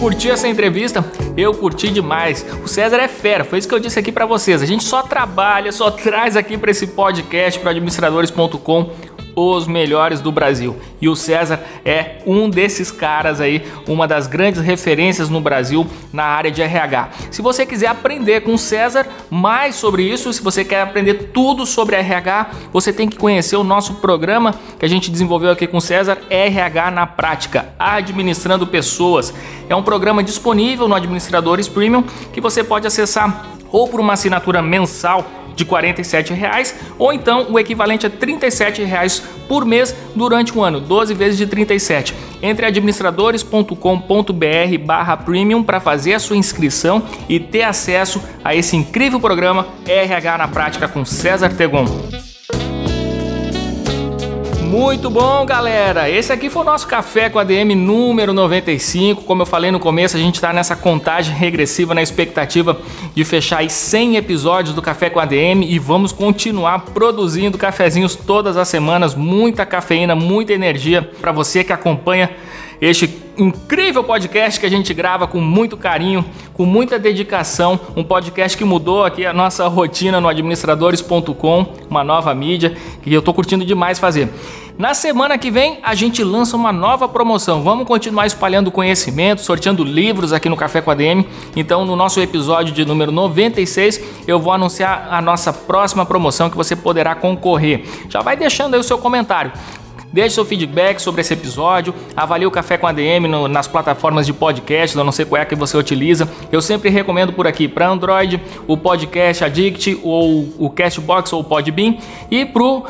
Curtiu essa entrevista? Eu curti demais. O César é fera, foi isso que eu disse aqui para vocês. A gente só trabalha, só traz aqui para esse podcast para administradores.com os melhores do Brasil. E o César é um desses caras aí, uma das grandes referências no Brasil na área de RH. Se você quiser aprender com o César mais sobre isso, se você quer aprender tudo sobre RH, você tem que conhecer o nosso programa que a gente desenvolveu aqui com o César, RH na prática, administrando pessoas. É um programa disponível no Administradores Premium que você pode acessar ou por uma assinatura mensal de 47 reais, ou então o equivalente a 37 reais por mês durante um ano, 12 vezes de 37. Entre administradores.com.br barra premium para fazer a sua inscrição e ter acesso a esse incrível programa RH na Prática com César Tegon. Muito bom, galera! Esse aqui foi o nosso Café com ADM número 95. Como eu falei no começo, a gente está nessa contagem regressiva na expectativa de fechar aí 100 episódios do Café com ADM e vamos continuar produzindo cafezinhos todas as semanas. Muita cafeína, muita energia para você que acompanha este incrível podcast que a gente grava com muito carinho, com muita dedicação, um podcast que mudou aqui a nossa rotina no administradores.com, uma nova mídia que eu estou curtindo demais fazer. Na semana que vem a gente lança uma nova promoção. Vamos continuar espalhando conhecimento, sorteando livros aqui no Café com a DM. Então, no nosso episódio de número 96, eu vou anunciar a nossa próxima promoção que você poderá concorrer. Já vai deixando aí o seu comentário. Deixe seu feedback sobre esse episódio, avalie o Café com ADM no, nas plataformas de podcast, eu não sei qual é que você utiliza. Eu sempre recomendo por aqui para Android o Podcast Addict ou o Castbox ou o Podbean e pro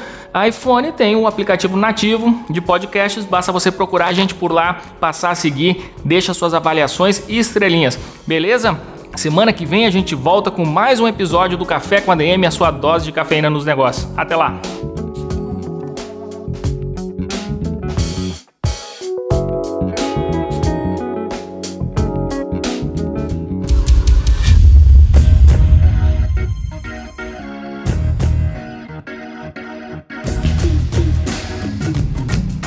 iPhone tem o um aplicativo nativo de podcasts, basta você procurar a gente por lá, passar a seguir, deixa suas avaliações e estrelinhas, beleza? Semana que vem a gente volta com mais um episódio do Café com ADM, a sua dose de cafeína nos negócios. Até lá!